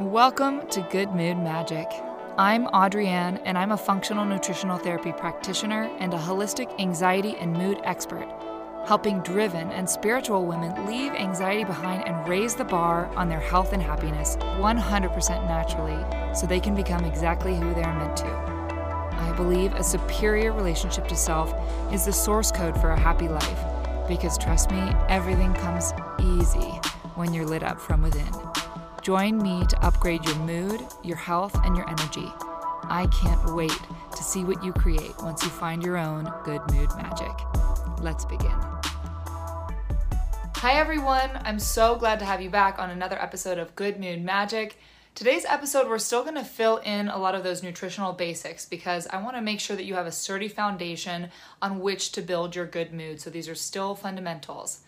Welcome to Good Mood Magic. I'm Audrienne, and I'm a functional nutritional therapy practitioner and a holistic anxiety and mood expert, helping driven and spiritual women leave anxiety behind and raise the bar on their health and happiness 100% naturally so they can become exactly who they are meant to. I believe a superior relationship to self is the source code for a happy life because trust me, everything comes easy when you're lit up from within. Join me to upgrade your mood, your health, and your energy. I can't wait to see what you create once you find your own good mood magic. Let's begin. Hi, everyone. I'm so glad to have you back on another episode of Good Mood Magic. Today's episode, we're still going to fill in a lot of those nutritional basics because I want to make sure that you have a sturdy foundation on which to build your good mood. So these are still fundamentals.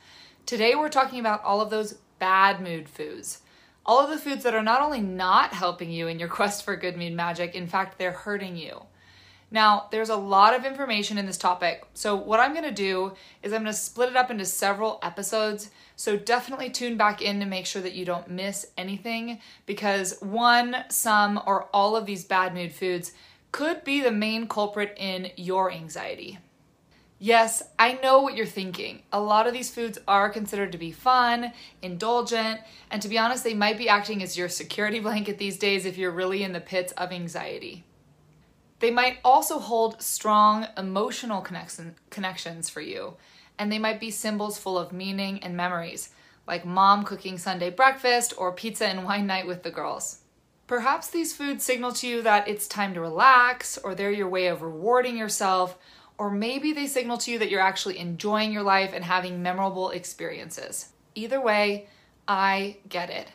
Today, we're talking about all of those bad mood foods all of the foods that are not only not helping you in your quest for good mood magic, in fact, they're hurting you. Now, there's a lot of information in this topic. So, what I'm going to do is I'm going to split it up into several episodes. So, definitely tune back in to make sure that you don't miss anything because one, some, or all of these bad mood foods could be the main culprit in your anxiety. Yes, I know what you're thinking. A lot of these foods are considered to be fun, indulgent, and to be honest, they might be acting as your security blanket these days if you're really in the pits of anxiety. They might also hold strong emotional connection, connections for you, and they might be symbols full of meaning and memories, like mom cooking Sunday breakfast or pizza and wine night with the girls. Perhaps these foods signal to you that it's time to relax, or they're your way of rewarding yourself or maybe they signal to you that you're actually enjoying your life and having memorable experiences. Either way, I get it.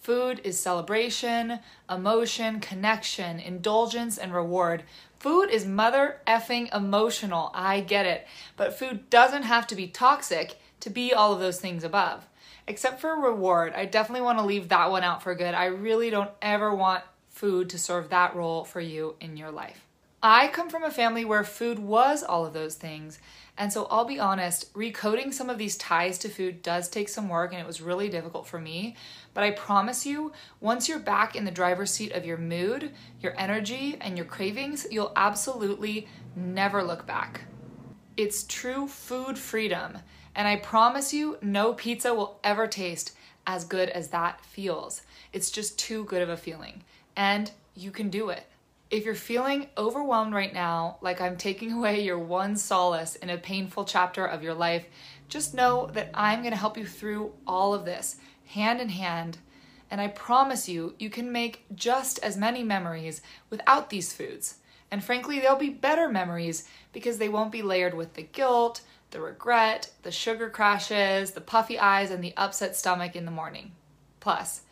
Food is celebration, emotion, connection, indulgence, and reward. Food is mother effing emotional. I get it. But food doesn't have to be toxic to be all of those things above. Except for reward, I definitely want to leave that one out for good. I really don't ever want food to serve that role for you in your life. I come from a family where food was all of those things. And so I'll be honest, recoding some of these ties to food does take some work and it was really difficult for me. But I promise you, once you're back in the driver's seat of your mood, your energy, and your cravings, you'll absolutely never look back. It's true food freedom. And I promise you, no pizza will ever taste as good as that feels. It's just too good of a feeling. And you can do it. If you're feeling overwhelmed right now, like I'm taking away your one solace in a painful chapter of your life, just know that I'm going to help you through all of this, hand in hand. And I promise you, you can make just as many memories without these foods. And frankly, they'll be better memories because they won't be layered with the guilt, the regret, the sugar crashes, the puffy eyes, and the upset stomach in the morning. Plus,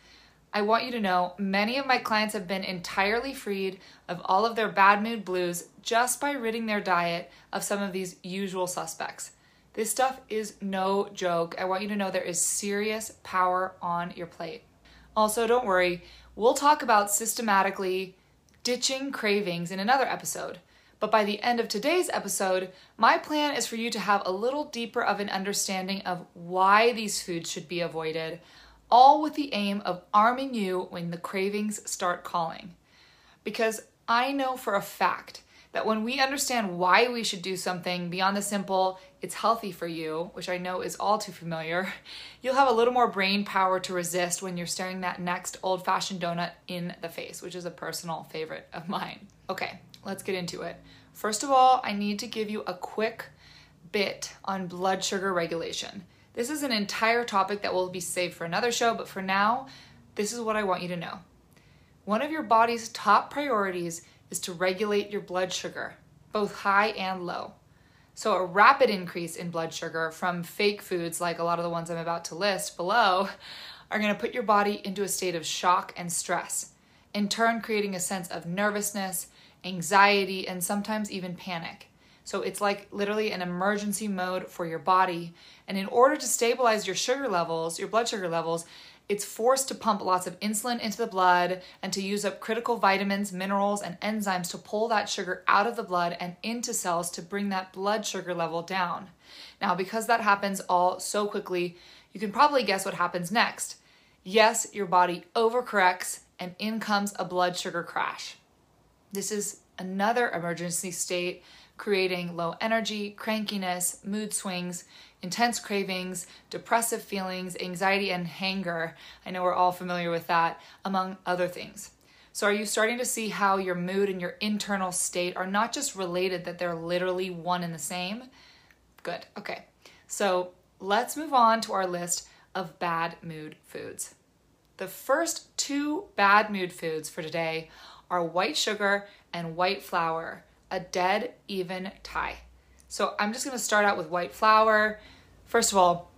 I want you to know many of my clients have been entirely freed of all of their bad mood blues just by ridding their diet of some of these usual suspects. This stuff is no joke. I want you to know there is serious power on your plate. Also, don't worry, we'll talk about systematically ditching cravings in another episode. But by the end of today's episode, my plan is for you to have a little deeper of an understanding of why these foods should be avoided all with the aim of arming you when the cravings start calling. Because I know for a fact that when we understand why we should do something beyond the simple, it's healthy for you, which I know is all too familiar, you'll have a little more brain power to resist when you're staring that next old fashioned donut in the face, which is a personal favorite of mine. Okay, let's get into it. First of all, I need to give you a quick bit on blood sugar regulation. This is an entire topic that will be saved for another show, but for now, this is what I want you to know. One of your body's top priorities is to regulate your blood sugar, both high and low. So, a rapid increase in blood sugar from fake foods, like a lot of the ones I'm about to list below, are going to put your body into a state of shock and stress, in turn, creating a sense of nervousness, anxiety, and sometimes even panic. So it's like literally an emergency mode for your body. And in order to stabilize your sugar levels, your blood sugar levels, it's forced to pump lots of insulin into the blood and to use up critical vitamins, minerals, and enzymes to pull that sugar out of the blood and into cells to bring that blood sugar level down. Now, because that happens all so quickly, you can probably guess what happens next. Yes, your body overcorrects and in comes a blood sugar crash. This is another emergency state, creating low energy, crankiness, mood swings, intense cravings, depressive feelings, anxiety, and hanger. I know we're all familiar with that, among other things. So, are you starting to see how your mood and your internal state are not just related, that they're literally one and the same? Good. Okay. So, let's move on to our list of bad mood foods. The first two bad mood foods for today are white sugar and white flour, a dead even tie. So I'm just gonna start out with white flour. First of all,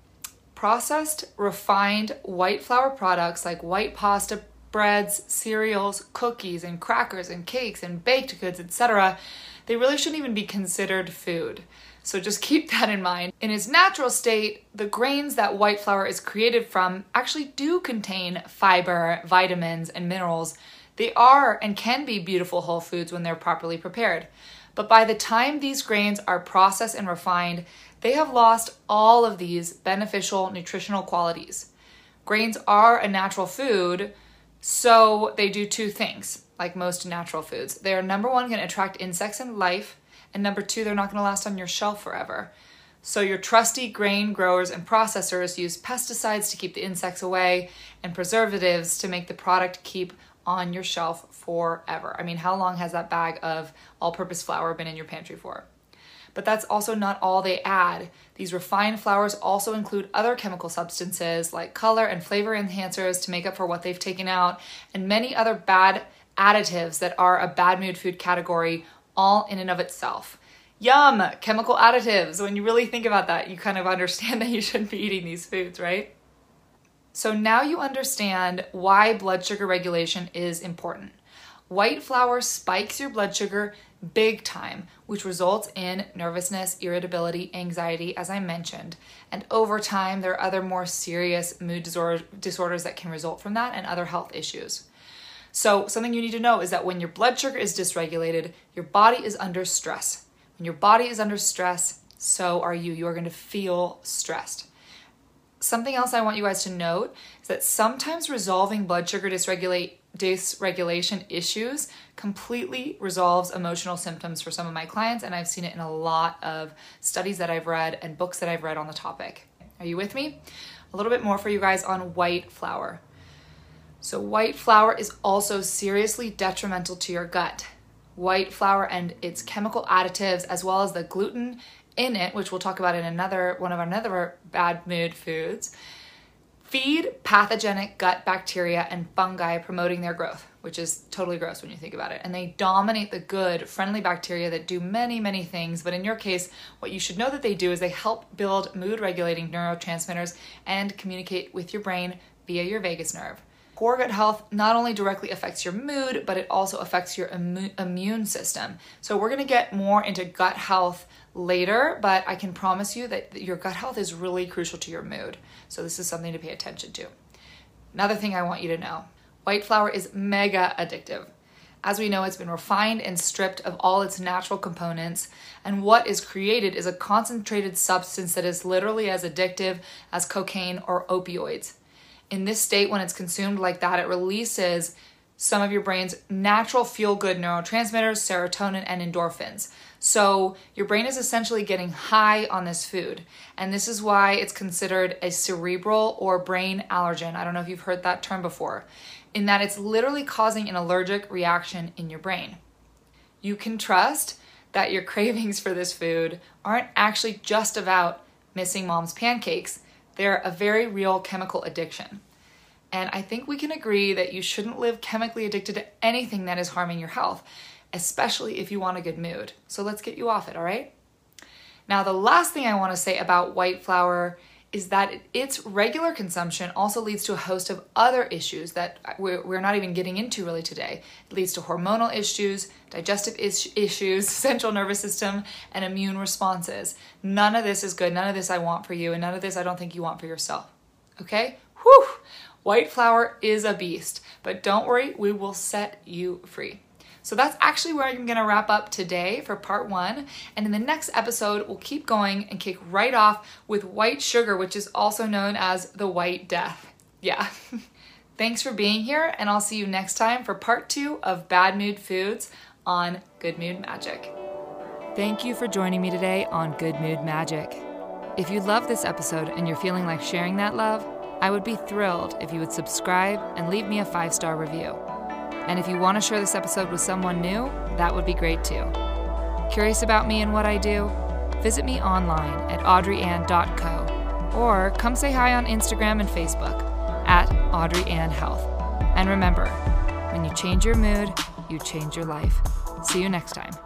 processed, refined white flour products like white pasta, breads, cereals, cookies, and crackers, and cakes, and baked goods, etc., they really shouldn't even be considered food. So just keep that in mind. In its natural state, the grains that white flour is created from actually do contain fiber, vitamins, and minerals they are and can be beautiful whole foods when they're properly prepared. But by the time these grains are processed and refined, they have lost all of these beneficial nutritional qualities. Grains are a natural food, so they do two things, like most natural foods. They are number one, going to attract insects and life, and number two, they're not going to last on your shelf forever. So, your trusty grain growers and processors use pesticides to keep the insects away and preservatives to make the product keep on your shelf forever. I mean, how long has that bag of all purpose flour been in your pantry for? But that's also not all they add. These refined flours also include other chemical substances like color and flavor enhancers to make up for what they've taken out, and many other bad additives that are a bad mood food category, all in and of itself. Yum! Chemical additives. When you really think about that, you kind of understand that you shouldn't be eating these foods, right? So now you understand why blood sugar regulation is important. White flour spikes your blood sugar big time, which results in nervousness, irritability, anxiety, as I mentioned. And over time, there are other more serious mood disorder, disorders that can result from that and other health issues. So, something you need to know is that when your blood sugar is dysregulated, your body is under stress. When your body is under stress, so are you. You are going to feel stressed something else I want you guys to note is that sometimes resolving blood sugar dysregulate dysregulation issues completely resolves emotional symptoms for some of my clients and I've seen it in a lot of studies that I've read and books that I've read on the topic. Are you with me? A little bit more for you guys on white flour. So white flour is also seriously detrimental to your gut. White flour and its chemical additives as well as the gluten in it, which we'll talk about in another one of another bad mood foods, feed pathogenic gut bacteria and fungi promoting their growth, which is totally gross when you think about it. And they dominate the good, friendly bacteria that do many, many things. But in your case, what you should know that they do is they help build mood regulating neurotransmitters and communicate with your brain via your vagus nerve. Poor gut health not only directly affects your mood, but it also affects your immu- immune system. So, we're gonna get more into gut health later, but I can promise you that your gut health is really crucial to your mood. So, this is something to pay attention to. Another thing I want you to know white flour is mega addictive. As we know, it's been refined and stripped of all its natural components, and what is created is a concentrated substance that is literally as addictive as cocaine or opioids in this state, when it's consumed like that, it releases some of your brain's natural feel good neurotransmitters, serotonin, and endorphins. So your brain is essentially getting high on this food. And this is why it's considered a cerebral or brain allergen. I don't know if you've heard that term before, in that it's literally causing an allergic reaction in your brain. You can trust that your cravings for this food aren't actually just about missing mom's pancakes they're a very real chemical addiction. And I think we can agree that you shouldn't live chemically addicted to anything that is harming your health, especially if you want a good mood. So let's get you off it, all right? Now, the last thing I want to say about white flour is that its regular consumption also leads to a host of other issues that we're not even getting into really today. It leads to hormonal issues, digestive is- issues, central nervous system, and immune responses. None of this is good. None of this I want for you, and none of this I don't think you want for yourself. Okay? Whew! White flour is a beast, but don't worry, we will set you free. So that's actually where I'm gonna wrap up today for part one. And in the next episode, we'll keep going and kick right off with white sugar, which is also known as the white death. Yeah. Thanks for being here, and I'll see you next time for part two of Bad Mood Foods on Good Mood Magic. Thank you for joining me today on Good Mood Magic. If you love this episode and you're feeling like sharing that love, I would be thrilled if you would subscribe and leave me a five star review. And if you want to share this episode with someone new, that would be great too. Curious about me and what I do? Visit me online at audreyann.co or come say hi on Instagram and Facebook at Audrey Health. And remember, when you change your mood, you change your life. See you next time.